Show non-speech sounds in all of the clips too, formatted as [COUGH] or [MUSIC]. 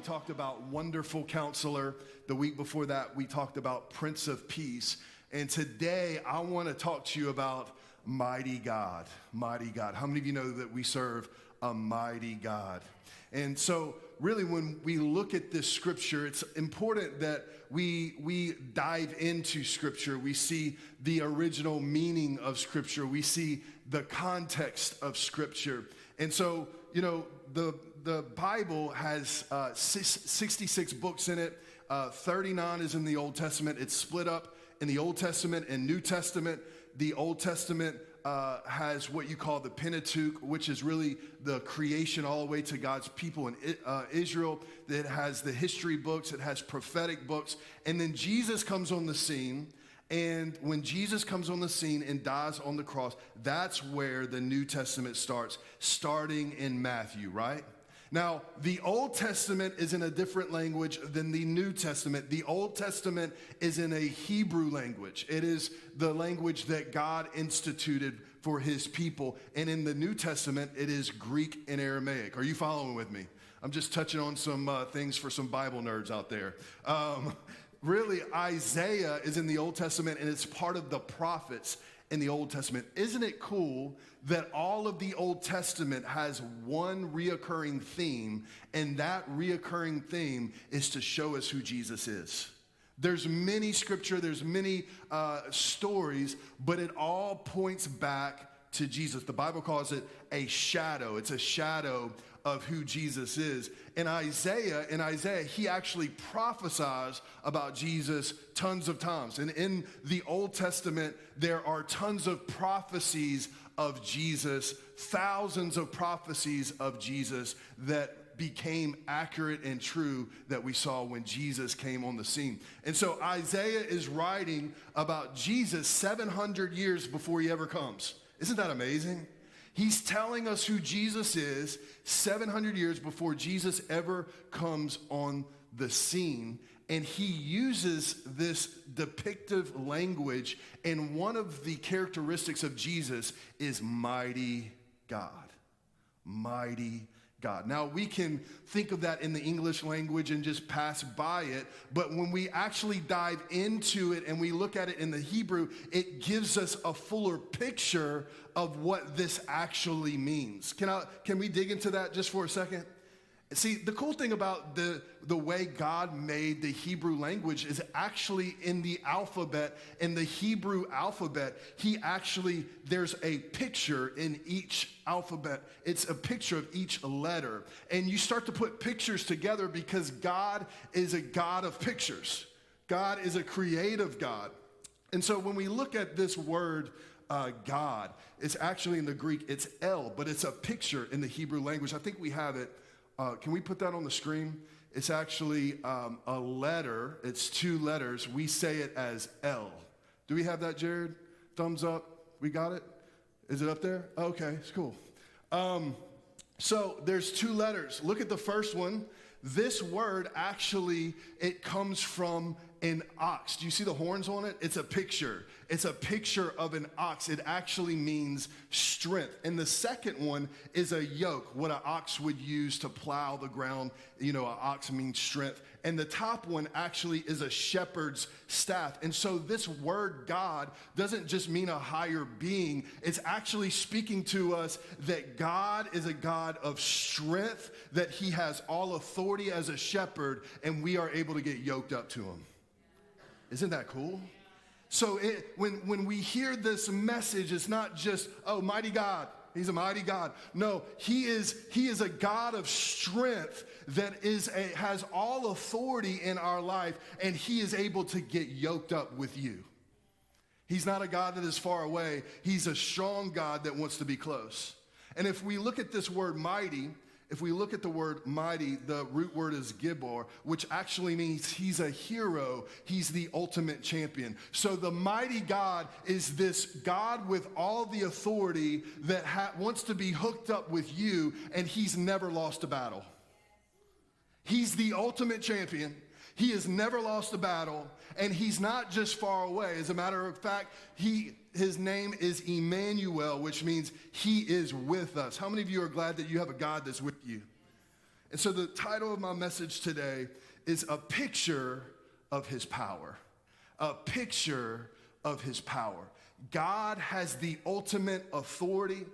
talked about Wonderful Counselor. The week before that, we talked about Prince of Peace. And today, I want to talk to you about Mighty God. Mighty God. How many of you know that we serve a mighty God? And so, really, when we look at this scripture, it's important that we, we dive into scripture. We see the original meaning of scripture, we see the context of scripture. And so, you know, the, the Bible has uh, 66 books in it. Uh, 39 is in the Old Testament. It's split up in the Old Testament and New Testament. The Old Testament uh, has what you call the Pentateuch, which is really the creation all the way to God's people in uh, Israel. It has the history books, it has prophetic books. And then Jesus comes on the scene. And when Jesus comes on the scene and dies on the cross, that's where the New Testament starts, starting in Matthew, right? Now, the Old Testament is in a different language than the New Testament. The Old Testament is in a Hebrew language, it is the language that God instituted for his people. And in the New Testament, it is Greek and Aramaic. Are you following with me? I'm just touching on some uh, things for some Bible nerds out there. Um, really, Isaiah is in the Old Testament and it's part of the prophets in the Old Testament. Isn't it cool that all of the Old Testament has one reoccurring theme, and that reoccurring theme is to show us who Jesus is? There's many scripture, there's many uh, stories, but it all points back to Jesus. The Bible calls it a shadow. It's a shadow of who Jesus is. In Isaiah, in Isaiah, he actually prophesies about Jesus tons of times. And in the Old Testament, there are tons of prophecies of Jesus, thousands of prophecies of Jesus that became accurate and true that we saw when Jesus came on the scene. And so Isaiah is writing about Jesus 700 years before he ever comes. Isn't that amazing? He's telling us who Jesus is 700 years before Jesus ever comes on the scene. And he uses this depictive language. And one of the characteristics of Jesus is mighty God. Mighty God. Now, we can think of that in the English language and just pass by it, but when we actually dive into it and we look at it in the Hebrew, it gives us a fuller picture of what this actually means. Can, I, can we dig into that just for a second? See, the cool thing about the, the way God made the Hebrew language is actually in the alphabet, in the Hebrew alphabet, he actually, there's a picture in each alphabet. It's a picture of each letter. And you start to put pictures together because God is a God of pictures. God is a creative God. And so when we look at this word, uh, God, it's actually in the Greek, it's El, but it's a picture in the Hebrew language. I think we have it uh, can we put that on the screen? It's actually um, a letter, it's two letters. We say it as L. Do we have that, Jared? Thumbs up. We got it? Is it up there? Okay, it's cool. Um, so there's two letters. Look at the first one. This word actually it comes from an ox. Do you see the horns on it? It's a picture. It's a picture of an ox. It actually means strength. And the second one is a yoke, what an ox would use to plow the ground. You know, an ox means strength. And the top one actually is a shepherd's staff. And so this word God doesn't just mean a higher being, it's actually speaking to us that God is a God of strength, that he has all authority as a shepherd, and we are able to get yoked up to him. Isn't that cool? So it, when, when we hear this message, it's not just, oh, mighty God, He's a mighty God. No, he is, he is a God of strength that is a, has all authority in our life, and he is able to get yoked up with you. He's not a God that is far away. He's a strong God that wants to be close. And if we look at this word mighty, if we look at the word mighty, the root word is gibor, which actually means he's a hero. He's the ultimate champion. So the mighty God is this God with all the authority that ha- wants to be hooked up with you, and he's never lost a battle. He's the ultimate champion. He has never lost a battle, and he's not just far away. As a matter of fact, he his name is Emmanuel, which means he is with us. How many of you are glad that you have a God that's with you? And so the title of my message today is A Picture of His Power. A picture of His power. God has the ultimate authority.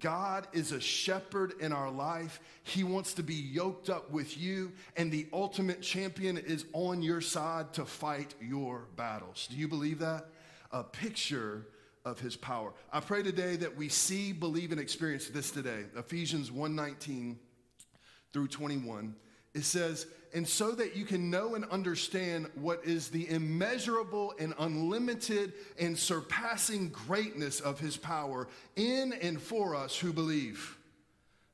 God is a shepherd in our life. He wants to be yoked up with you, and the ultimate champion is on your side to fight your battles. Do you believe that? A picture of his power. I pray today that we see, believe, and experience this today. Ephesians 1:19 through 21. It says, and so that you can know and understand what is the immeasurable and unlimited and surpassing greatness of his power in and for us who believe.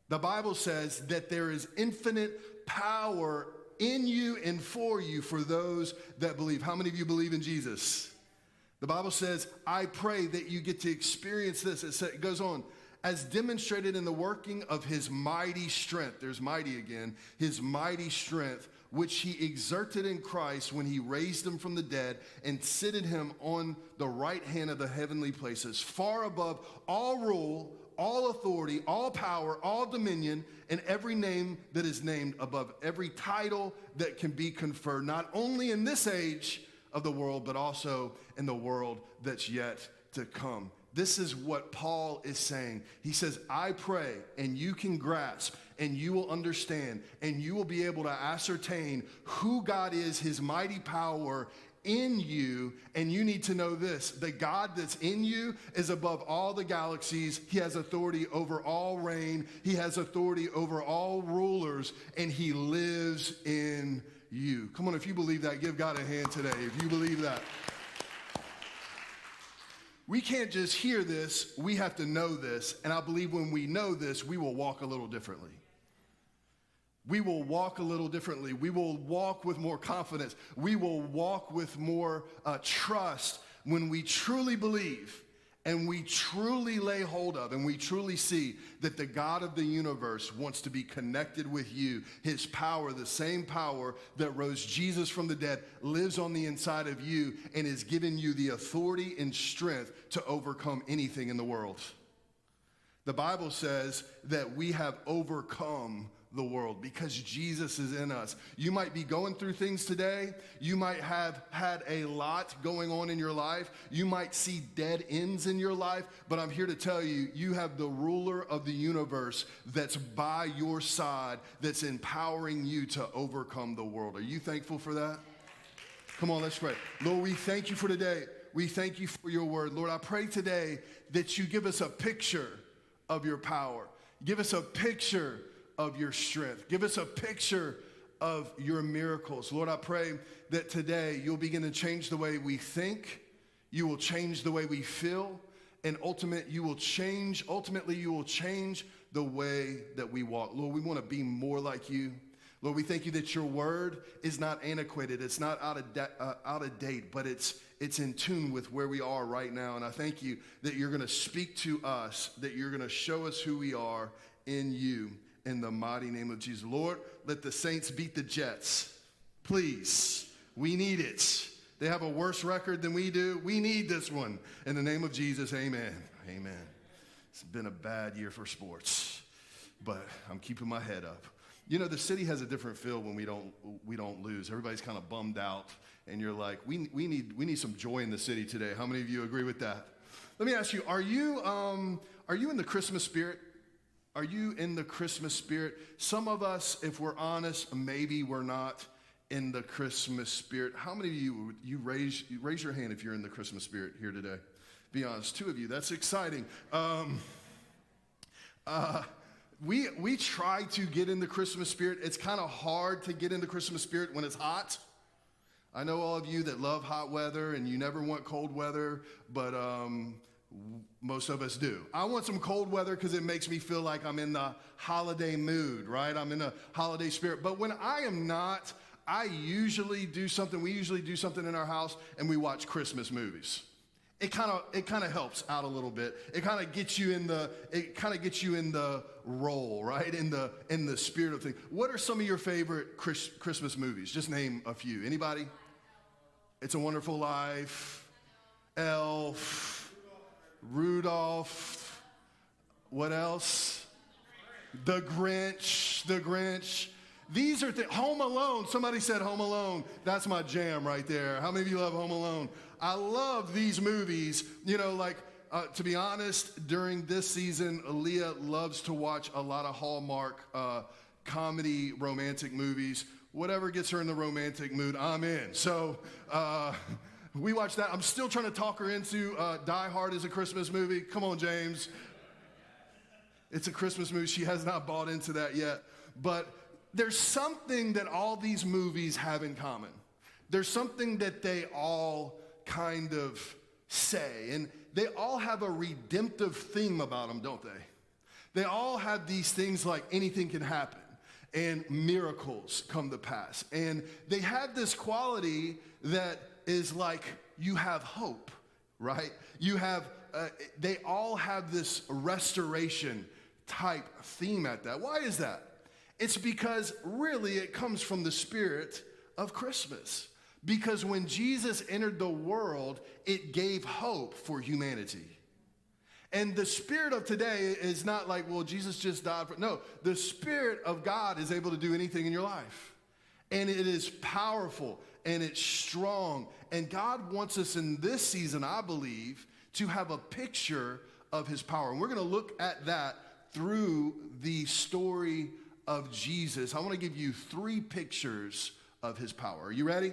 The Bible says that there is infinite power in you and for you for those that believe. How many of you believe in Jesus? The Bible says, I pray that you get to experience this. It goes on as demonstrated in the working of his mighty strength. There's mighty again, his mighty strength, which he exerted in Christ when he raised him from the dead and seated him on the right hand of the heavenly places, far above all rule, all authority, all power, all dominion, and every name that is named above every title that can be conferred, not only in this age of the world, but also in the world that's yet to come. This is what Paul is saying. He says, I pray, and you can grasp, and you will understand, and you will be able to ascertain who God is, his mighty power in you. And you need to know this the God that's in you is above all the galaxies. He has authority over all reign, He has authority over all rulers, and He lives in you. Come on, if you believe that, give God a hand today. If you believe that. We can't just hear this, we have to know this. And I believe when we know this, we will walk a little differently. We will walk a little differently. We will walk with more confidence. We will walk with more uh, trust when we truly believe and we truly lay hold of and we truly see that the God of the universe wants to be connected with you. His power, the same power that rose Jesus from the dead, lives on the inside of you and is giving you the authority and strength to overcome anything in the world. The Bible says that we have overcome the world because Jesus is in us. You might be going through things today. You might have had a lot going on in your life. You might see dead ends in your life, but I'm here to tell you, you have the ruler of the universe that's by your side, that's empowering you to overcome the world. Are you thankful for that? Come on, let's pray. Lord, we thank you for today. We thank you for your word. Lord, I pray today that you give us a picture of your power. Give us a picture of your strength. Give us a picture of your miracles. Lord, I pray that today you'll begin to change the way we think, you will change the way we feel, and ultimate you will change, ultimately you will change the way that we walk. Lord, we want to be more like you. Lord, we thank you that your word is not antiquated, it's not out of, de- uh, out of date, but it's, it's in tune with where we are right now. And I thank you that you're going to speak to us, that you're going to show us who we are in you in the mighty name of Jesus. Lord, let the Saints beat the Jets. Please. We need it. They have a worse record than we do. We need this one. In the name of Jesus, amen. Amen. It's been a bad year for sports, but I'm keeping my head up. You know, the city has a different feel when we don't, we don't lose. Everybody's kind of bummed out, and you're like, we, we, need, we need some joy in the city today. How many of you agree with that? Let me ask you, are you, um, are you in the Christmas spirit? Are you in the Christmas spirit? Some of us, if we're honest, maybe we're not in the Christmas spirit. How many of you you raise you raise your hand if you're in the Christmas spirit here today? Be honest, two of you. That's exciting. Um, uh, we we try to get in the Christmas spirit. It's kind of hard to get in the Christmas spirit when it's hot. I know all of you that love hot weather and you never want cold weather, but um, most of us do. I want some cold weather because it makes me feel like I'm in the holiday mood, right? I'm in a holiday spirit. But when I am not, I usually do something, we usually do something in our house and we watch Christmas movies. It kind of it kind of helps out a little bit. It kind of gets you in the it kind of gets you in the role, right? In the in the spirit of things. What are some of your favorite Chris, Christmas movies? Just name a few. Anybody? It's a Wonderful Life, Elf, Rudolph. What else? The Grinch. The Grinch. These are th- Home Alone. Somebody said Home Alone. That's my jam right there. How many of you love Home Alone? I love these movies. You know, like uh, to be honest, during this season, Aaliyah loves to watch a lot of Hallmark uh, comedy romantic movies. Whatever gets her in the romantic mood, I'm in. So uh, we watch that. I'm still trying to talk her into uh, Die Hard as a Christmas movie. Come on, James. It's a Christmas movie. She has not bought into that yet. But there's something that all these movies have in common. There's something that they all kind of say. And they all have a redemptive theme about them, don't they? They all have these things like anything can happen and miracles come to pass. And they have this quality that is like you have hope, right? You have, uh, they all have this restoration type theme at that. Why is that? It's because really it comes from the spirit of Christmas. Because when Jesus entered the world, it gave hope for humanity. And the spirit of today is not like, well, Jesus just died for. No, the spirit of God is able to do anything in your life. And it is powerful and it's strong. And God wants us in this season, I believe, to have a picture of his power. And we're going to look at that through the story of Jesus. I want to give you three pictures of his power. Are you ready?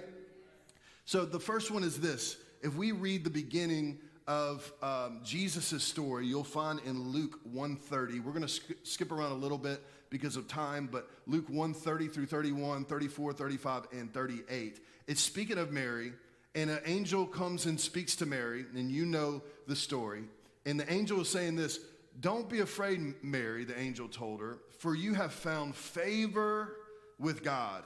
So the first one is this. If we read the beginning of um, Jesus' story, you'll find in Luke 130. We're going to sk- skip around a little bit because of time, but Luke 130 through 31, 34, 35, and 38. It's speaking of Mary, and an angel comes and speaks to Mary, and you know the story. And the angel is saying this Don't be afraid, Mary, the angel told her, for you have found favor with God.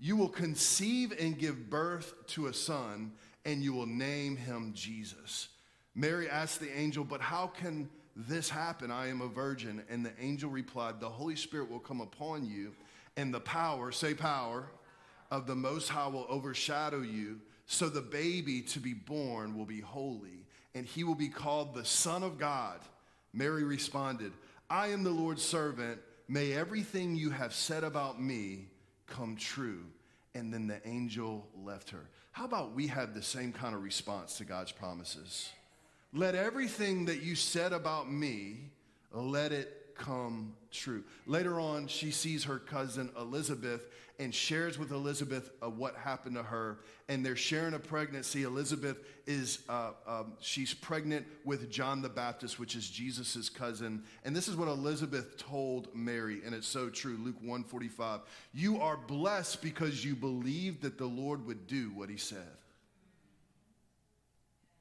You will conceive and give birth to a son, and you will name him Jesus. Mary asked the angel, But how can this happen? I am a virgin. And the angel replied, The Holy Spirit will come upon you, and the power, say power, of the Most High will overshadow you. So the baby to be born will be holy, and he will be called the Son of God. Mary responded, I am the Lord's servant. May everything you have said about me come true. And then the angel left her. How about we have the same kind of response to God's promises? Let everything that you said about me, let it come true. Later on, she sees her cousin Elizabeth and shares with Elizabeth uh, what happened to her. And they're sharing a pregnancy. Elizabeth is, uh, um, she's pregnant with John the Baptist, which is Jesus's cousin. And this is what Elizabeth told Mary, and it's so true. Luke 145. You are blessed because you believed that the Lord would do what he said.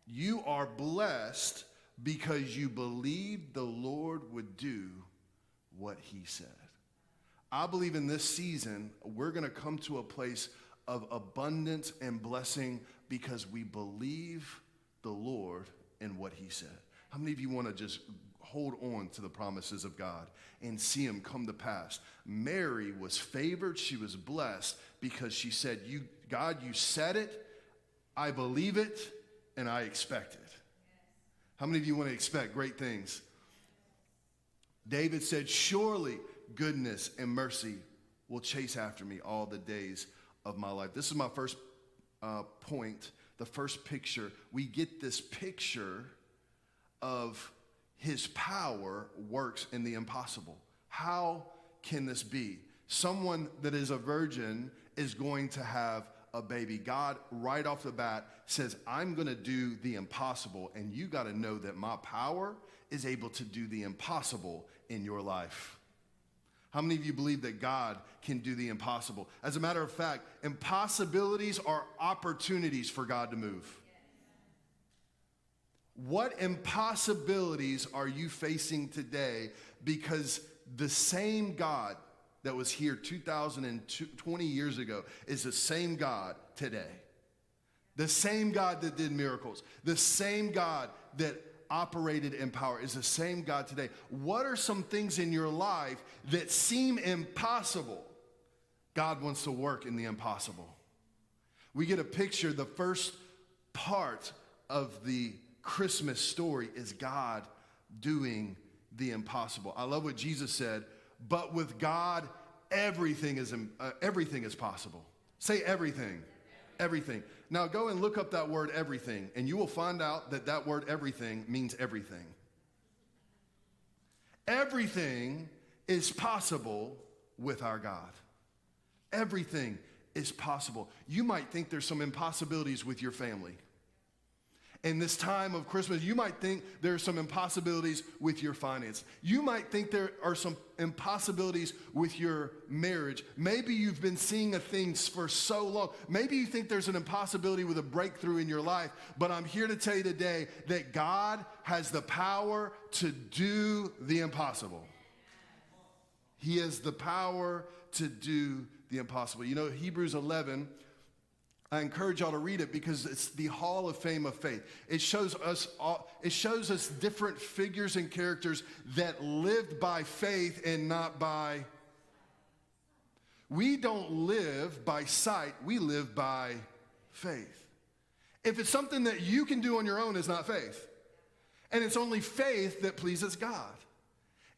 You are blessed because you believed the Lord would do what he said. I believe in this season, we're going to come to a place of abundance and blessing because we believe the Lord in what he said. How many of you want to just hold on to the promises of God and see them come to pass? Mary was favored, she was blessed because she said, "You God, you said it. I believe it and I expect it." How many of you want to expect great things? David said, Surely goodness and mercy will chase after me all the days of my life. This is my first uh, point, the first picture. We get this picture of his power works in the impossible. How can this be? Someone that is a virgin is going to have a baby. God, right off the bat, says, I'm going to do the impossible, and you got to know that my power is able to do the impossible in your life. How many of you believe that God can do the impossible? As a matter of fact, impossibilities are opportunities for God to move. What impossibilities are you facing today? Because the same God that was here 2,020 years ago is the same God today. The same God that did miracles, the same God that operated in power is the same God today. What are some things in your life that seem impossible? God wants to work in the impossible. We get a picture, the first part of the Christmas story is God doing the impossible. I love what Jesus said, but with God, everything is, uh, everything is possible. Say everything. Everything. Now go and look up that word everything, and you will find out that that word everything means everything. Everything is possible with our God. Everything is possible. You might think there's some impossibilities with your family in this time of Christmas, you might think there are some impossibilities with your finance. You might think there are some impossibilities with your marriage. Maybe you've been seeing a thing for so long. Maybe you think there's an impossibility with a breakthrough in your life. But I'm here to tell you today that God has the power to do the impossible. He has the power to do the impossible. You know, Hebrews 11 I encourage y'all to read it because it's the Hall of Fame of faith. It shows us all, it shows us different figures and characters that lived by faith and not by We don't live by sight, we live by faith. If it's something that you can do on your own, it's not faith. And it's only faith that pleases God.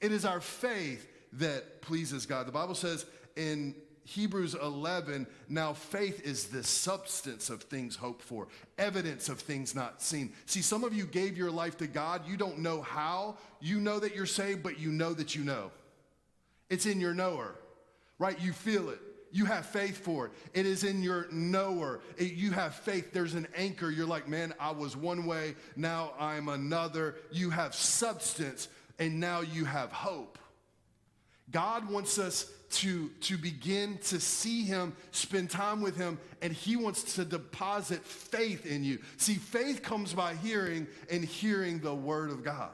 It is our faith that pleases God. The Bible says in Hebrews 11, now faith is the substance of things hoped for, evidence of things not seen. See, some of you gave your life to God. You don't know how. You know that you're saved, but you know that you know. It's in your knower, right? You feel it. You have faith for it. It is in your knower. It, you have faith. There's an anchor. You're like, man, I was one way, now I'm another. You have substance, and now you have hope. God wants us to, to begin to see Him, spend time with Him, and He wants to deposit faith in you. See, faith comes by hearing and hearing the Word of God.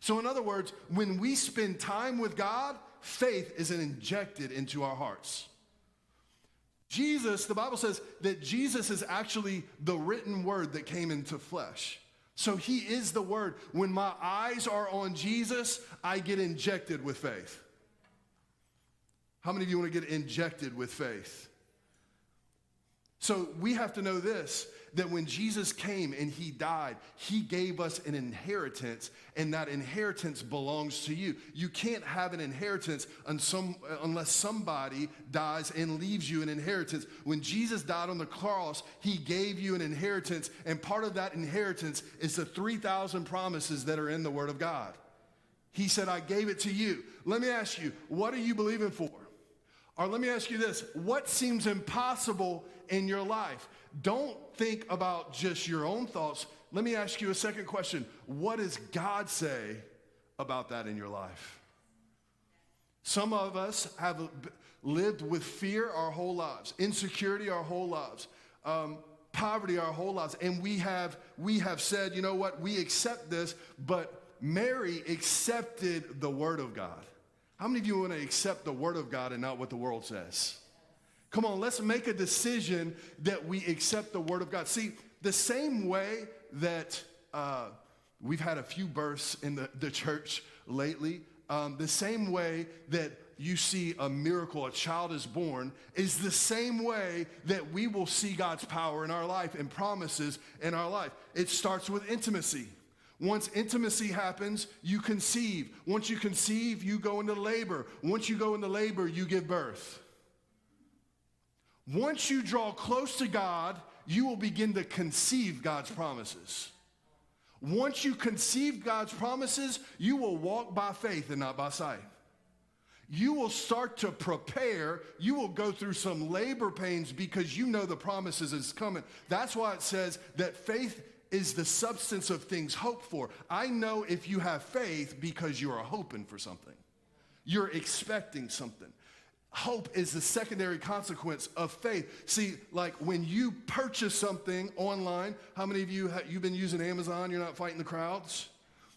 So, in other words, when we spend time with God, faith is injected into our hearts. Jesus, the Bible says that Jesus is actually the written word that came into flesh. So he is the word. When my eyes are on Jesus, I get injected with faith. How many of you want to get injected with faith? So we have to know this that when Jesus came and he died, he gave us an inheritance, and that inheritance belongs to you. You can't have an inheritance unless somebody dies and leaves you an inheritance. When Jesus died on the cross, he gave you an inheritance, and part of that inheritance is the 3,000 promises that are in the Word of God. He said, I gave it to you. Let me ask you, what are you believing for? Or let me ask you this what seems impossible in your life? Don't think about just your own thoughts. Let me ask you a second question What does God say about that in your life? Some of us have lived with fear our whole lives, insecurity our whole lives. Um, poverty our whole lives and we have we have said you know what we accept this but mary accepted the word of god how many of you want to accept the word of God and not what the world says? Come on, let's make a decision that we accept the word of God. See, the same way that uh, we've had a few births in the, the church lately, um, the same way that you see a miracle, a child is born, is the same way that we will see God's power in our life and promises in our life. It starts with intimacy. Once intimacy happens, you conceive. Once you conceive, you go into labor. Once you go into labor, you give birth. Once you draw close to God, you will begin to conceive God's promises. Once you conceive God's promises, you will walk by faith and not by sight. You will start to prepare. You will go through some labor pains because you know the promises is coming. That's why it says that faith is the substance of things hoped for. I know if you have faith because you are hoping for something, you're expecting something. Hope is the secondary consequence of faith. See, like when you purchase something online, how many of you have you've been using Amazon? You're not fighting the crowds.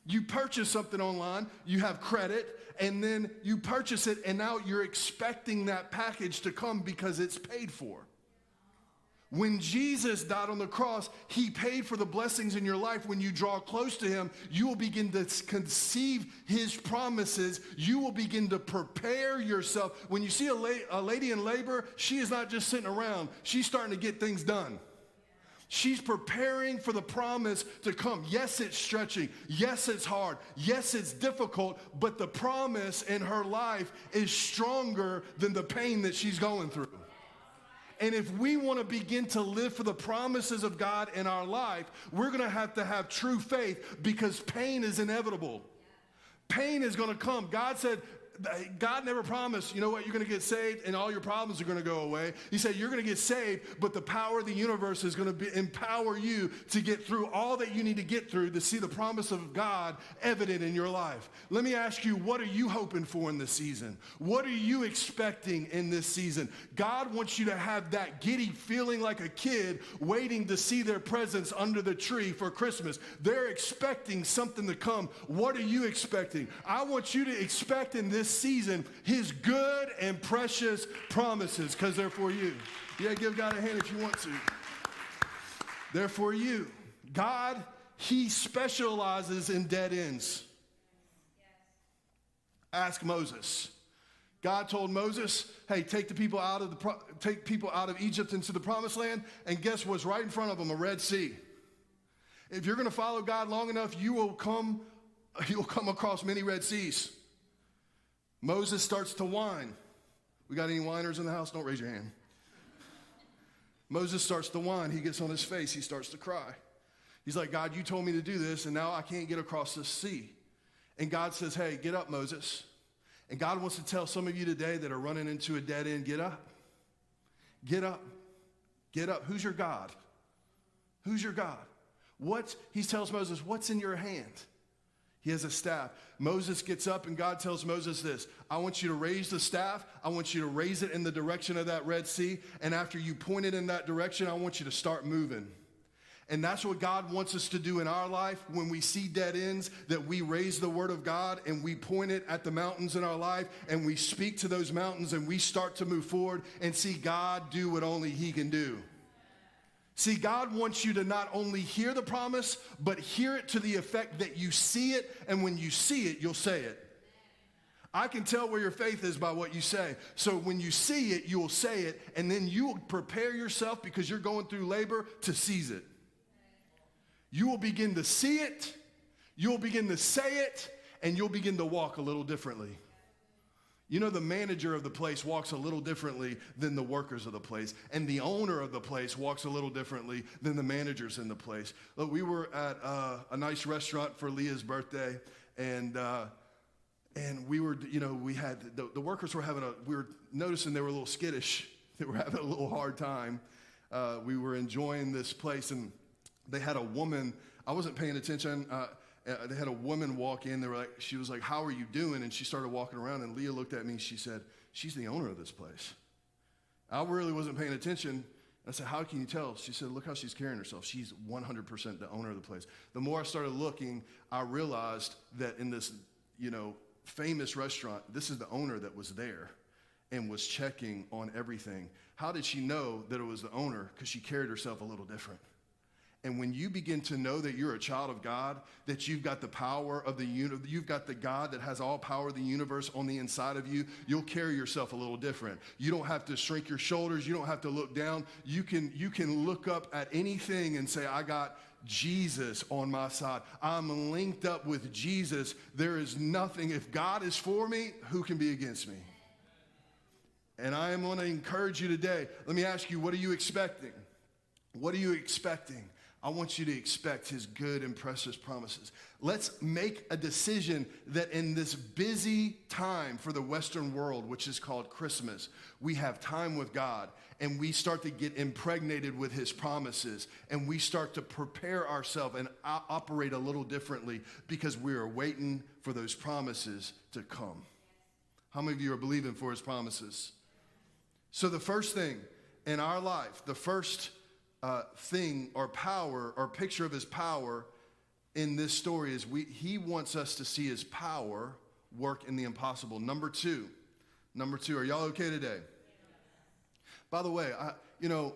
You purchase something online, you have credit, and then you purchase it, and now you're expecting that package to come because it's paid for. When Jesus died on the cross, he paid for the blessings in your life. When you draw close to him, you will begin to conceive his promises. You will begin to prepare yourself. When you see a, la- a lady in labor, she is not just sitting around, she's starting to get things done. She's preparing for the promise to come. Yes, it's stretching. Yes, it's hard. Yes, it's difficult, but the promise in her life is stronger than the pain that she's going through. And if we want to begin to live for the promises of God in our life, we're going to have to have true faith because pain is inevitable. Pain is going to come. God said, God never promised, you know what, you're going to get saved and all your problems are going to go away. He said, you're going to get saved, but the power of the universe is going to empower you to get through all that you need to get through to see the promise of God evident in your life. Let me ask you, what are you hoping for in this season? What are you expecting in this season? God wants you to have that giddy feeling like a kid waiting to see their presents under the tree for Christmas. They're expecting something to come. What are you expecting? I want you to expect in this season his good and precious promises because they're for you. Yeah, give God a hand if you want to. They're for you. God, he specializes in dead ends. Ask Moses. God told Moses, "Hey, take the people out of the pro- take people out of Egypt into the promised land, and guess what's right in front of them? A Red Sea. If you're going to follow God long enough, you will come you'll come across many Red Seas. Moses starts to whine. We got any whiners in the house? Don't raise your hand. Moses starts to whine. He gets on his face. He starts to cry. He's like, God, you told me to do this, and now I can't get across this sea. And God says, Hey, get up, Moses. And God wants to tell some of you today that are running into a dead end get up. Get up. Get up. Who's your God? Who's your God? What, he tells Moses, What's in your hand? He has a staff. Moses gets up and God tells Moses this I want you to raise the staff. I want you to raise it in the direction of that Red Sea. And after you point it in that direction, I want you to start moving. And that's what God wants us to do in our life when we see dead ends, that we raise the word of God and we point it at the mountains in our life and we speak to those mountains and we start to move forward and see God do what only He can do. See, God wants you to not only hear the promise, but hear it to the effect that you see it, and when you see it, you'll say it. I can tell where your faith is by what you say. So when you see it, you'll say it, and then you will prepare yourself because you're going through labor to seize it. You will begin to see it, you'll begin to say it, and you'll begin to walk a little differently. You know, the manager of the place walks a little differently than the workers of the place, and the owner of the place walks a little differently than the managers in the place. Look, we were at uh, a nice restaurant for Leah's birthday, and uh, and we were, you know, we had the, the, workers were having a, we were noticing they were a little skittish, [LAUGHS] they were having a little hard time. Uh, we were enjoying this place, and they had a woman. I wasn't paying attention. Uh, they had a woman walk in. They were like, she was like, "How are you doing?" And she started walking around. And Leah looked at me. She said, "She's the owner of this place." I really wasn't paying attention. I said, "How can you tell?" She said, "Look how she's carrying herself. She's 100% the owner of the place." The more I started looking, I realized that in this, you know, famous restaurant, this is the owner that was there and was checking on everything. How did she know that it was the owner? Because she carried herself a little different. And when you begin to know that you're a child of God, that you've got the power of the universe, you've got the God that has all power of the universe on the inside of you, you'll carry yourself a little different. You don't have to shrink your shoulders, you don't have to look down. You can you can look up at anything and say, I got Jesus on my side. I'm linked up with Jesus. There is nothing. If God is for me, who can be against me? And I am going to encourage you today. Let me ask you, what are you expecting? What are you expecting? I want you to expect his good and precious promises. Let's make a decision that in this busy time for the Western world, which is called Christmas, we have time with God and we start to get impregnated with his promises and we start to prepare ourselves and operate a little differently because we are waiting for those promises to come. How many of you are believing for his promises? So, the first thing in our life, the first uh, thing or power or picture of his power in this story is we, he wants us to see his power work in the impossible. Number two, number two, are y'all okay today? By the way, I, you know,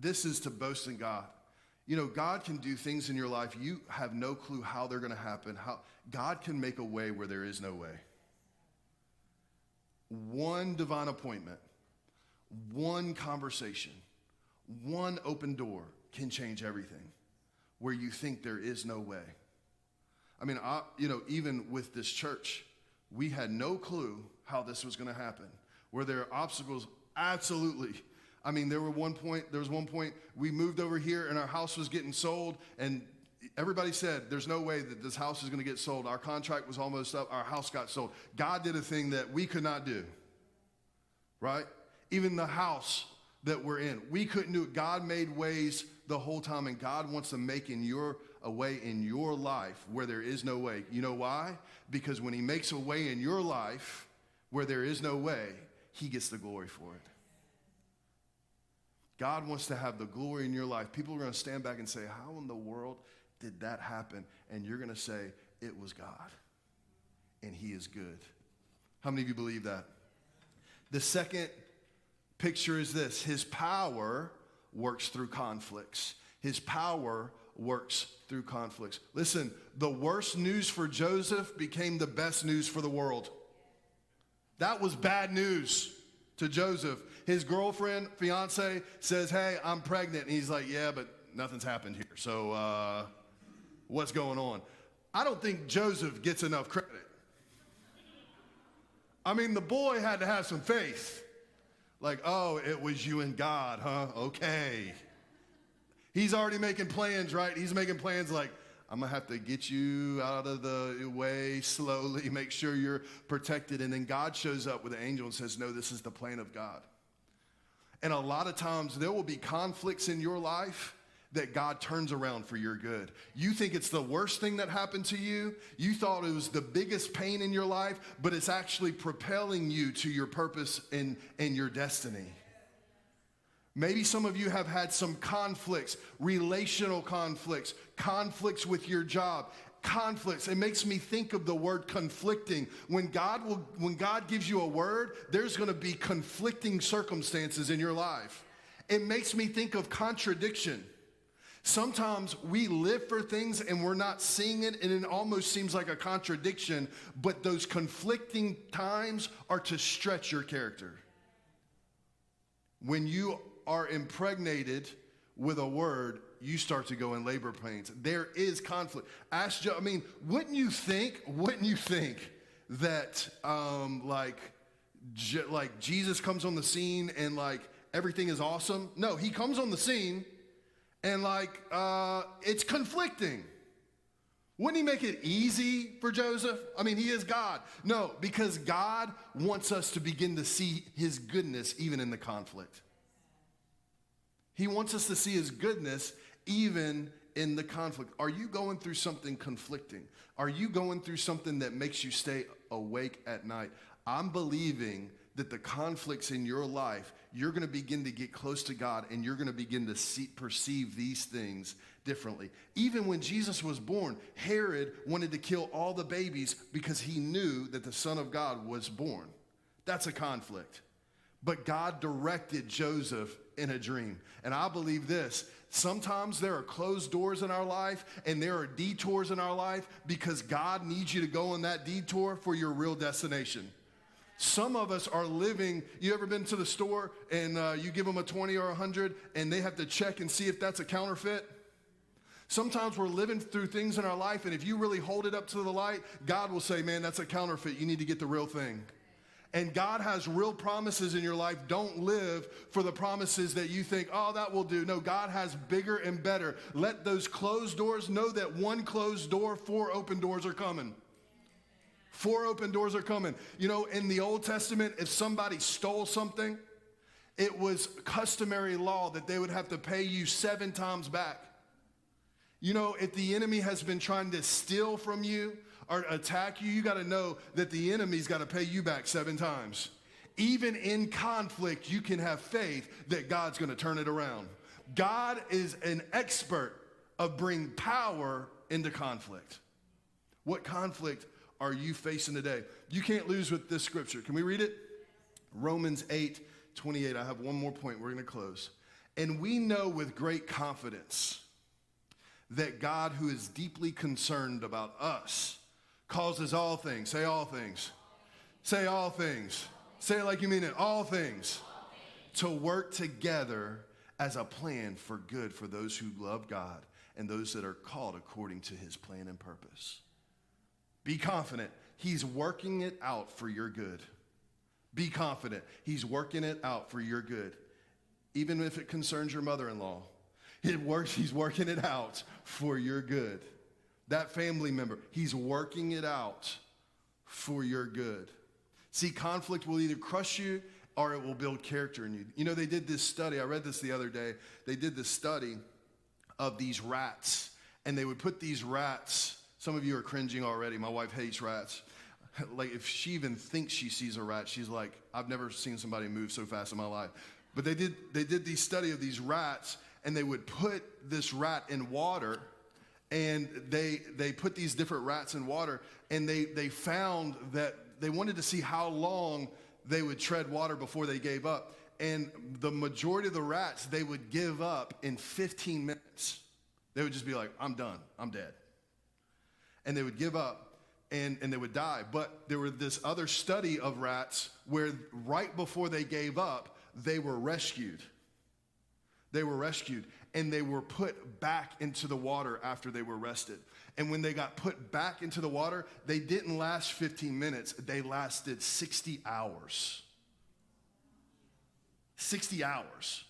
this is to boast in God. You know, God can do things in your life you have no clue how they're going to happen. How God can make a way where there is no way. One divine appointment, one conversation one open door can change everything where you think there is no way. I mean, I, you know, even with this church, we had no clue how this was going to happen. Were there obstacles? Absolutely. I mean, there were one point, there was one point we moved over here and our house was getting sold and everybody said there's no way that this house is going to get sold. Our contract was almost up. Our house got sold. God did a thing that we could not do. Right? Even the house that we're in, we couldn't do it. God made ways the whole time and God wants to make in your a way in your life where there is no way. You know why? Because when he makes a way in your life where there is no way, he gets the glory for it. God wants to have the glory in your life. People are going to stand back and say, How in the world did that happen? And you're going to say, It was God. And He is good. How many of you believe that? The second picture is this His power works through conflicts. His power works through conflicts. Listen, the worst news for Joseph became the best news for the world. That was bad news to Joseph. His girlfriend, fiance, says, Hey, I'm pregnant. And he's like, Yeah, but nothing's happened here. So, uh, what's going on? I don't think Joseph gets enough credit. I mean, the boy had to have some faith. Like, oh, it was you and God, huh? Okay. He's already making plans, right? He's making plans like, I'm gonna have to get you out of the way slowly, [LAUGHS] make sure you're protected. And then God shows up with an angel and says, No, this is the plan of God. And a lot of times there will be conflicts in your life that God turns around for your good. You think it's the worst thing that happened to you. You thought it was the biggest pain in your life, but it's actually propelling you to your purpose and, and your destiny. Maybe some of you have had some conflicts, relational conflicts, conflicts with your job, conflicts. It makes me think of the word conflicting. When God will when God gives you a word, there's going to be conflicting circumstances in your life. It makes me think of contradiction. Sometimes we live for things and we're not seeing it, and it almost seems like a contradiction, but those conflicting times are to stretch your character. When you are impregnated with a word, you start to go in labor pains. There is conflict. Ask, I mean, wouldn't you think? Wouldn't you think that um, like, Je- like Jesus comes on the scene and like everything is awesome? No, he comes on the scene and like uh, it's conflicting. Wouldn't he make it easy for Joseph? I mean, he is God. No, because God wants us to begin to see his goodness even in the conflict. He wants us to see his goodness even in the conflict. Are you going through something conflicting? Are you going through something that makes you stay awake at night? I'm believing that the conflicts in your life, you're going to begin to get close to God and you're going to begin to see, perceive these things differently. Even when Jesus was born, Herod wanted to kill all the babies because he knew that the Son of God was born. That's a conflict. But God directed Joseph in a dream. And I believe this sometimes there are closed doors in our life and there are detours in our life because God needs you to go on that detour for your real destination. Some of us are living. You ever been to the store and uh, you give them a 20 or a 100 and they have to check and see if that's a counterfeit? Sometimes we're living through things in our life, and if you really hold it up to the light, God will say, Man, that's a counterfeit. You need to get the real thing and God has real promises in your life, don't live for the promises that you think, oh, that will do. No, God has bigger and better. Let those closed doors know that one closed door, four open doors are coming. Four open doors are coming. You know, in the Old Testament, if somebody stole something, it was customary law that they would have to pay you seven times back. You know, if the enemy has been trying to steal from you, or attack you, you got to know that the enemy's got to pay you back seven times. Even in conflict, you can have faith that God's going to turn it around. God is an expert of bringing power into conflict. What conflict are you facing today? You can't lose with this scripture. Can we read it? Romans 8 28. I have one more point. We're going to close. And we know with great confidence that God, who is deeply concerned about us, causes all things. Say all things. Say all things. Say it like you mean it. All things. To work together as a plan for good for those who love God and those that are called according to his plan and purpose. Be confident, he's working it out for your good. Be confident, he's working it out for your good, even if it concerns your mother in law. Works, he's working it out for your good. That family member, he's working it out for your good. See, conflict will either crush you or it will build character in you. You know, they did this study, I read this the other day. They did this study of these rats, and they would put these rats. Some of you are cringing already. My wife hates rats. like, if she even thinks she sees a rat, she's like, I've never seen somebody move so fast in my life. But they did, they did these study of these rats, and they would put this rat in water and they they put these different rats in water and they they found that they wanted to see how long they would tread water before they gave up and the majority of the rats they would give up in 15 minutes they would just be like i'm done i'm dead and they would give up and, and they would die but there was this other study of rats where right before they gave up they were rescued they were rescued and they were put back into the water after they were rested. And when they got put back into the water, they didn't last 15 minutes, they lasted 60 hours. 60 hours.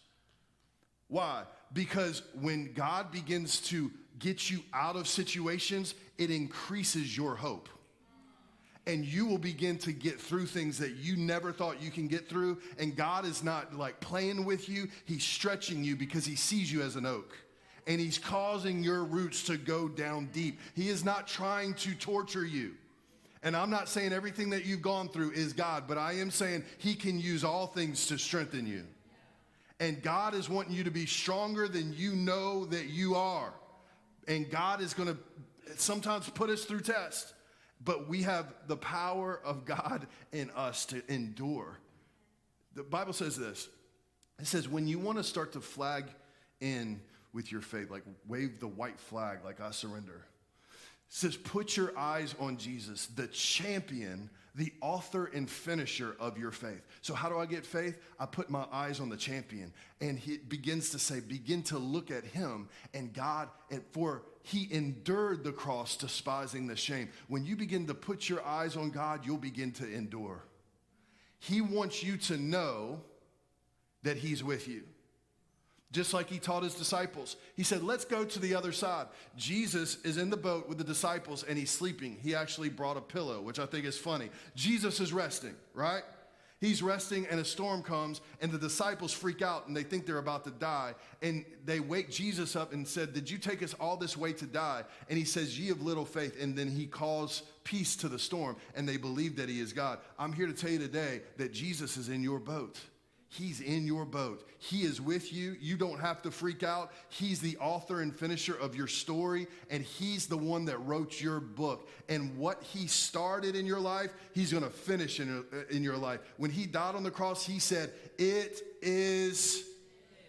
Why? Because when God begins to get you out of situations, it increases your hope and you will begin to get through things that you never thought you can get through. And God is not like playing with you, He's stretching you because He sees you as an oak. And He's causing your roots to go down deep. He is not trying to torture you. And I'm not saying everything that you've gone through is God, but I am saying He can use all things to strengthen you. And God is wanting you to be stronger than you know that you are. And God is going to sometimes put us through tests but we have the power of God in us to endure. The Bible says this it says, when you want to start to flag in with your faith, like wave the white flag, like I surrender, says, put your eyes on Jesus, the champion, the author and finisher of your faith. So, how do I get faith? I put my eyes on the champion. And he begins to say, begin to look at him and God, and for he endured the cross, despising the shame. When you begin to put your eyes on God, you'll begin to endure. He wants you to know that he's with you. Just like he taught his disciples. He said, Let's go to the other side. Jesus is in the boat with the disciples and he's sleeping. He actually brought a pillow, which I think is funny. Jesus is resting, right? He's resting, and a storm comes, and the disciples freak out and they think they're about to die. And they wake Jesus up and said, Did you take us all this way to die? And he says, Ye of little faith. And then he calls peace to the storm, and they believe that he is God. I'm here to tell you today that Jesus is in your boat. He's in your boat. He is with you. You don't have to freak out. He's the author and finisher of your story, and He's the one that wrote your book. And what He started in your life, He's going to finish in, uh, in your life. When He died on the cross, He said, It is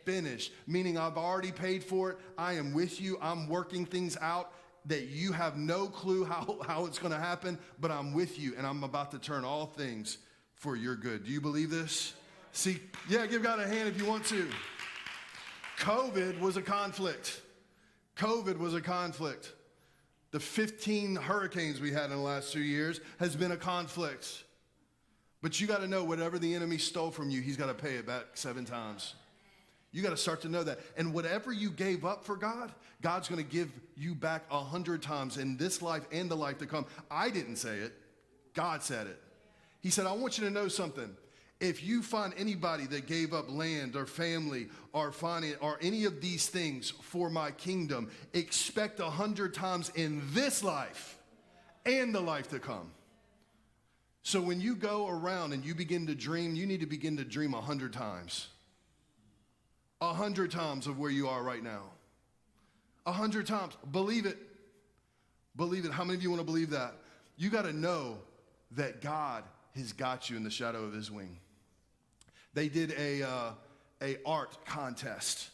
finished, meaning I've already paid for it. I am with you. I'm working things out that you have no clue how, [LAUGHS] how it's going to happen, but I'm with you, and I'm about to turn all things for your good. Do you believe this? See, yeah, give God a hand if you want to. COVID was a conflict. COVID was a conflict. The 15 hurricanes we had in the last two years has been a conflict. But you got to know whatever the enemy stole from you, he's got to pay it back seven times. You got to start to know that. And whatever you gave up for God, God's going to give you back a hundred times in this life and the life to come. I didn't say it, God said it. He said, I want you to know something. If you find anybody that gave up land or family or finance or any of these things for my kingdom, expect a hundred times in this life and the life to come. So when you go around and you begin to dream, you need to begin to dream a hundred times. A hundred times of where you are right now. A hundred times. Believe it. Believe it. How many of you want to believe that? You got to know that God has got you in the shadow of his wing. They did a, uh, a art contest.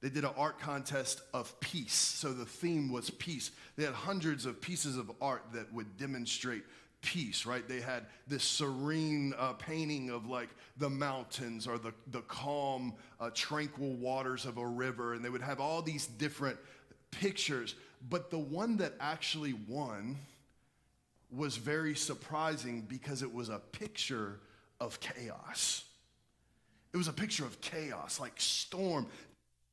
They did an art contest of peace. So the theme was peace. They had hundreds of pieces of art that would demonstrate peace, right? They had this serene uh, painting of like the mountains or the, the calm, uh, tranquil waters of a river. And they would have all these different pictures. But the one that actually won was very surprising because it was a picture of chaos. It was a picture of chaos, like storm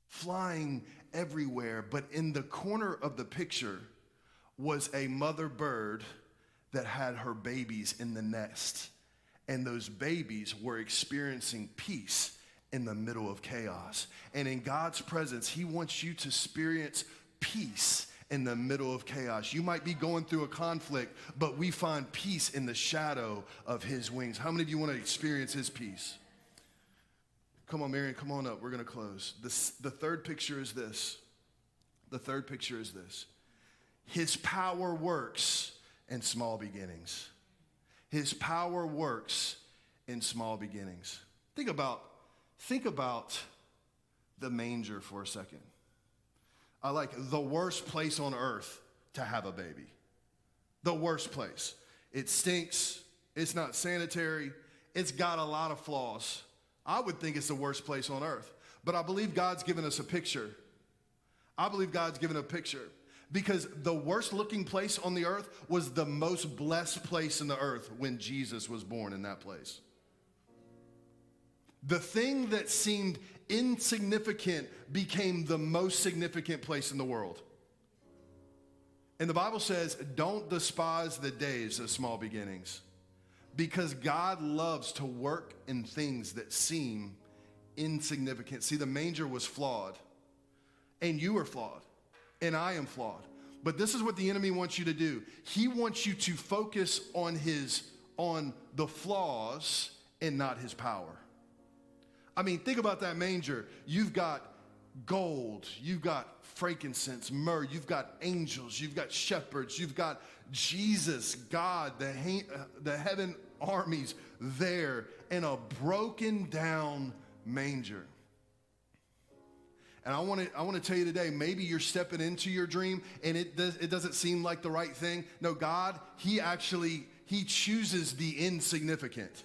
flying everywhere. But in the corner of the picture was a mother bird that had her babies in the nest. And those babies were experiencing peace in the middle of chaos. And in God's presence, He wants you to experience peace in the middle of chaos. You might be going through a conflict, but we find peace in the shadow of His wings. How many of you want to experience His peace? Come on, Marion, come on up. We're going to close. This, the third picture is this. The third picture is this His power works in small beginnings. His power works in small beginnings. Think about, think about the manger for a second. I like the worst place on earth to have a baby. The worst place. It stinks, it's not sanitary, it's got a lot of flaws. I would think it's the worst place on earth. But I believe God's given us a picture. I believe God's given a picture because the worst looking place on the earth was the most blessed place in the earth when Jesus was born in that place. The thing that seemed insignificant became the most significant place in the world. And the Bible says, don't despise the days of small beginnings because God loves to work in things that seem insignificant. See, the manger was flawed, and you are flawed and I am flawed. But this is what the enemy wants you to do. He wants you to focus on his on the flaws and not his power. I mean, think about that manger. You've got gold, you've got frankincense, myrrh, you've got angels, you've got shepherds, you've got Jesus, God, the, he- the heaven armies there in a broken down manger. And I want to I want to tell you today, maybe you're stepping into your dream and it does it doesn't seem like the right thing. No, God, he actually he chooses the insignificant.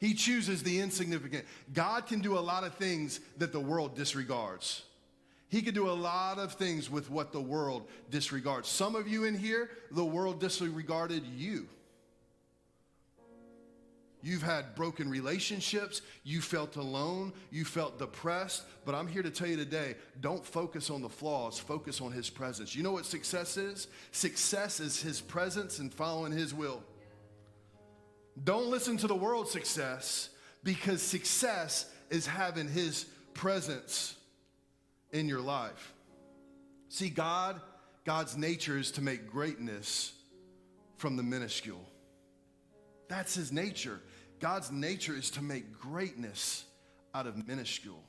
He chooses the insignificant. God can do a lot of things that the world disregards. He can do a lot of things with what the world disregards. Some of you in here, the world disregarded you. You've had broken relationships. You felt alone. You felt depressed. But I'm here to tell you today don't focus on the flaws, focus on His presence. You know what success is? Success is His presence and following His will. Don't listen to the world's success because success is having His presence in your life. See, God, God's nature is to make greatness from the minuscule. That's His nature. God's nature is to make greatness out of minuscule.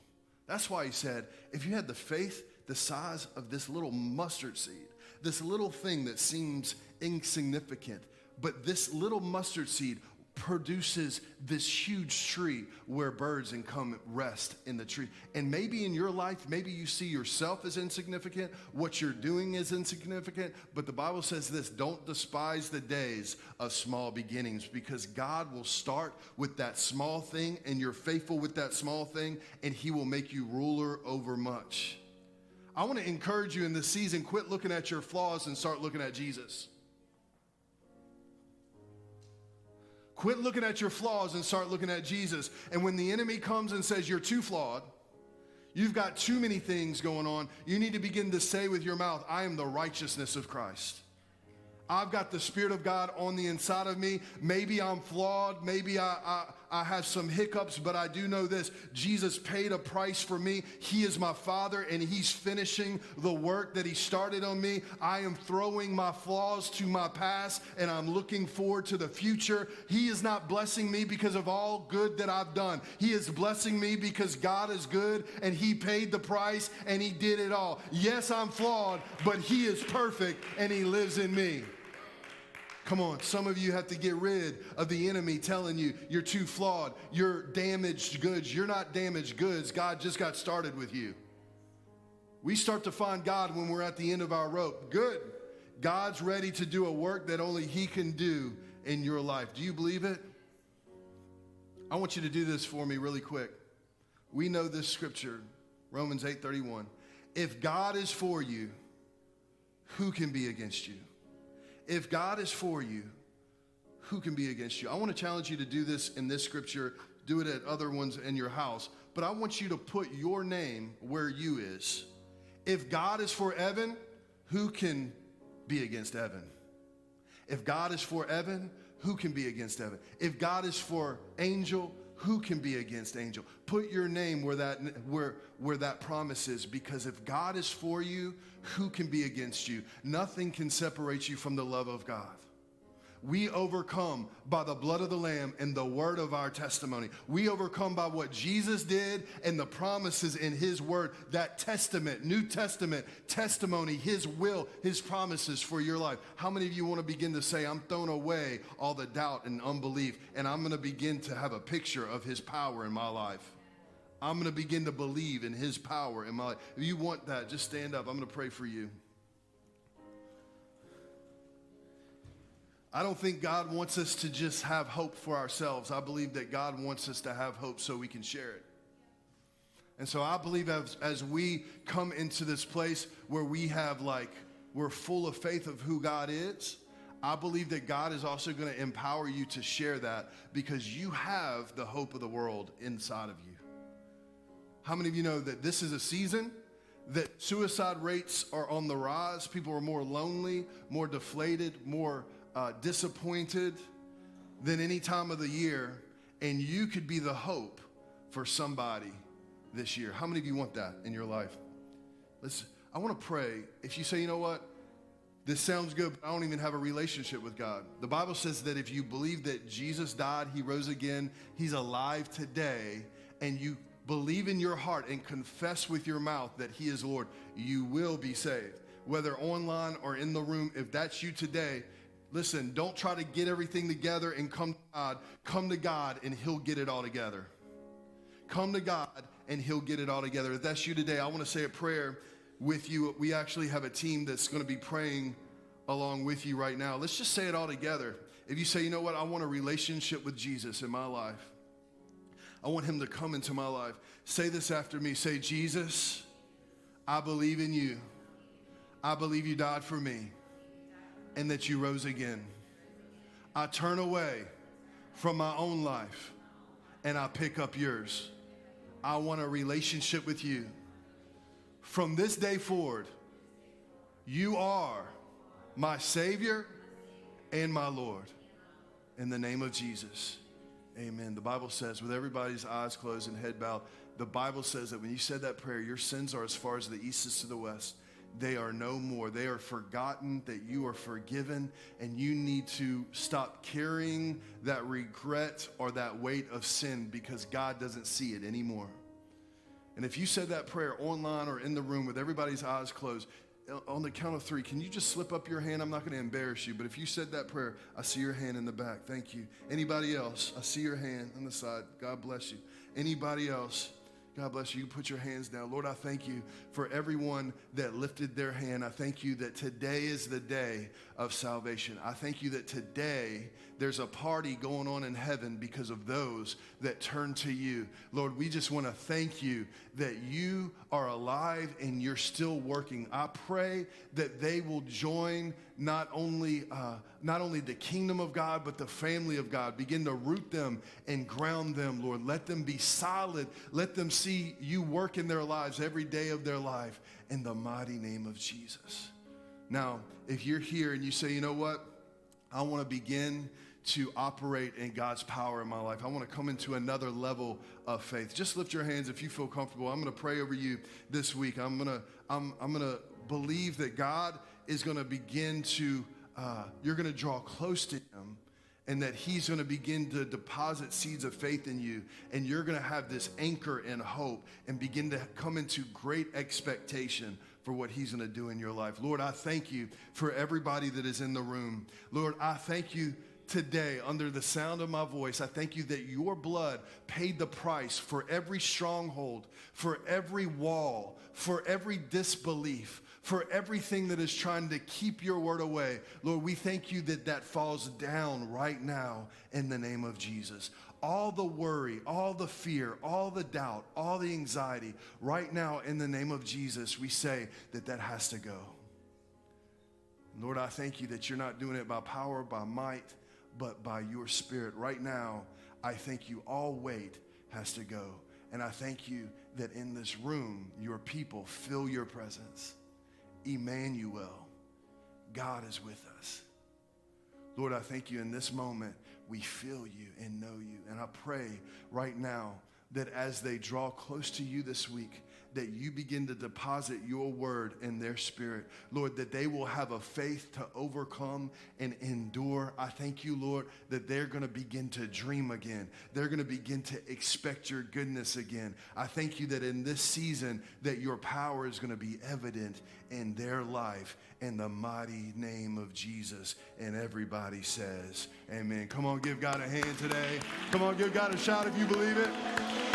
That's why he said, if you had the faith the size of this little mustard seed, this little thing that seems insignificant, but this little mustard seed produces this huge tree where birds can come rest in the tree. And maybe in your life, maybe you see yourself as insignificant, what you're doing is insignificant, but the Bible says this don't despise the days of small beginnings because God will start with that small thing and you're faithful with that small thing and He will make you ruler over much. I want to encourage you in this season quit looking at your flaws and start looking at Jesus. Quit looking at your flaws and start looking at Jesus. And when the enemy comes and says you're too flawed, you've got too many things going on, you need to begin to say with your mouth, I am the righteousness of Christ. I've got the Spirit of God on the inside of me. Maybe I'm flawed. Maybe I, I, have some hiccups, but I do know this Jesus paid a price for me. He is my Father, and He's finishing the work that He started on me. I am throwing my flaws to my past, and I'm looking forward to the future. He is not blessing me because of all good that I've done. He is blessing me because God is good, and He paid the price, and He did it all. Yes, I'm flawed, but He is perfect, and He lives in me. Come on, some of you have to get rid of the enemy telling you you're too flawed, you're damaged goods. You're not damaged goods. God just got started with you. We start to find God when we're at the end of our rope. Good. God's ready to do a work that only He can do in your life. Do you believe it? I want you to do this for me really quick. We know this scripture, Romans 8:31. If God is for you, who can be against you? If God is for you, who can be against you? I want to challenge you to do this in this scripture, do it at other ones in your house, but I want you to put your name where you is. If God is for Evan, who can be against Evan? If God is for Evan, who can be against Evan? If God is for Angel, who can be against Angel? Put your name where that where where that promise is because if God is for you, who can be against you? Nothing can separate you from the love of God. We overcome by the blood of the Lamb and the word of our testimony. We overcome by what Jesus did and the promises in His word, that testament, New Testament testimony, His will, His promises for your life. How many of you want to begin to say, I'm throwing away all the doubt and unbelief, and I'm going to begin to have a picture of His power in my life? I'm going to begin to believe in His power in my life. If you want that, just stand up. I'm going to pray for you. I don't think God wants us to just have hope for ourselves. I believe that God wants us to have hope so we can share it. And so I believe as, as we come into this place where we have like, we're full of faith of who God is, I believe that God is also going to empower you to share that because you have the hope of the world inside of you. How many of you know that this is a season that suicide rates are on the rise? People are more lonely, more deflated, more uh, disappointed than any time of the year, and you could be the hope for somebody this year. How many of you want that in your life? Let's, I want to pray. If you say, you know what, this sounds good, but I don't even have a relationship with God. The Bible says that if you believe that Jesus died, he rose again, he's alive today, and you believe in your heart and confess with your mouth that he is Lord, you will be saved. Whether online or in the room, if that's you today, Listen, don't try to get everything together and come to God. Come to God and He'll get it all together. Come to God and He'll get it all together. If that's you today, I want to say a prayer with you. We actually have a team that's going to be praying along with you right now. Let's just say it all together. If you say, you know what, I want a relationship with Jesus in my life, I want Him to come into my life. Say this after me. Say, Jesus, I believe in you. I believe you died for me and that you rose again. I turn away from my own life and I pick up yours. I want a relationship with you. From this day forward, you are my Savior and my Lord. In the name of Jesus. Amen. The Bible says, with everybody's eyes closed and head bowed, the Bible says that when you said that prayer, your sins are as far as the east is to the west they are no more. They are forgotten, that you are forgiven, and you need to stop carrying that regret or that weight of sin because God doesn't see it anymore. And if you said that prayer online or in the room with everybody's eyes closed, uh, on the count of three, can you just slip up your hand? I'm not going to embarrass you, but if you said that prayer, I see your hand in the back. Thank you. Anybody else? I see your hand on the side. God bless you. Anybody else? God bless you. You put your hands down. Lord, I thank you for everyone that lifted their hand. I thank you that today is the day of salvation. I thank you that today there's a party going on in heaven because of those that turn to you. Lord, we just want to thank you that you are alive and you're still working. I pray that they will join not only, uh, not only the kingdom of God, but the family of God. Begin to root them and ground them, Lord. Let them be solid. Let them see you work in their lives every day of their life in the mighty name of Jesus. Now, if you're here and you say, you know what? I want to begin to operate in God's power in my life. I want to come into another level of faith. Just lift your hands if you feel comfortable. I'm going to pray over you this week. I'm going to I'm, I'm going to believe that God is going to begin to uh, you're going to draw close to him and that he's going to begin to deposit seeds of faith in you and you're going to have this anchor and hope and begin to come into great expectation for what he's going to do in your life. Lord, I thank you for everybody that is in the room. Lord, I thank you today, under the sound of my voice, I thank you that your blood paid the price for every stronghold, for every wall, for every disbelief, for everything that is trying to keep your word away. Lord, we thank you that that falls down right now in the name of Jesus. All the worry, all the fear, all the doubt, all the anxiety, right now in the name of Jesus, we say that that has to go. Lord, I thank you that you're not doing it by power, by might, but by your spirit. Right now, I thank you all weight has to go. And I thank you that in this room, your people feel your presence. Emmanuel, God is with us. Lord, I thank you in this moment, we feel you and know you. And I pray right now that as they draw close to you this week, that you begin to deposit your word in their spirit. Lord, that they will have a faith to overcome and endure. I thank you, Lord, that they're going to begin to dream again. They're going to begin to expect your goodness again. I thank you that in this season that your power is going to be evident in their life in the mighty name of Jesus. And everybody says, Amen. Come on, give God a hand today. Come on, give God a shout if you believe it.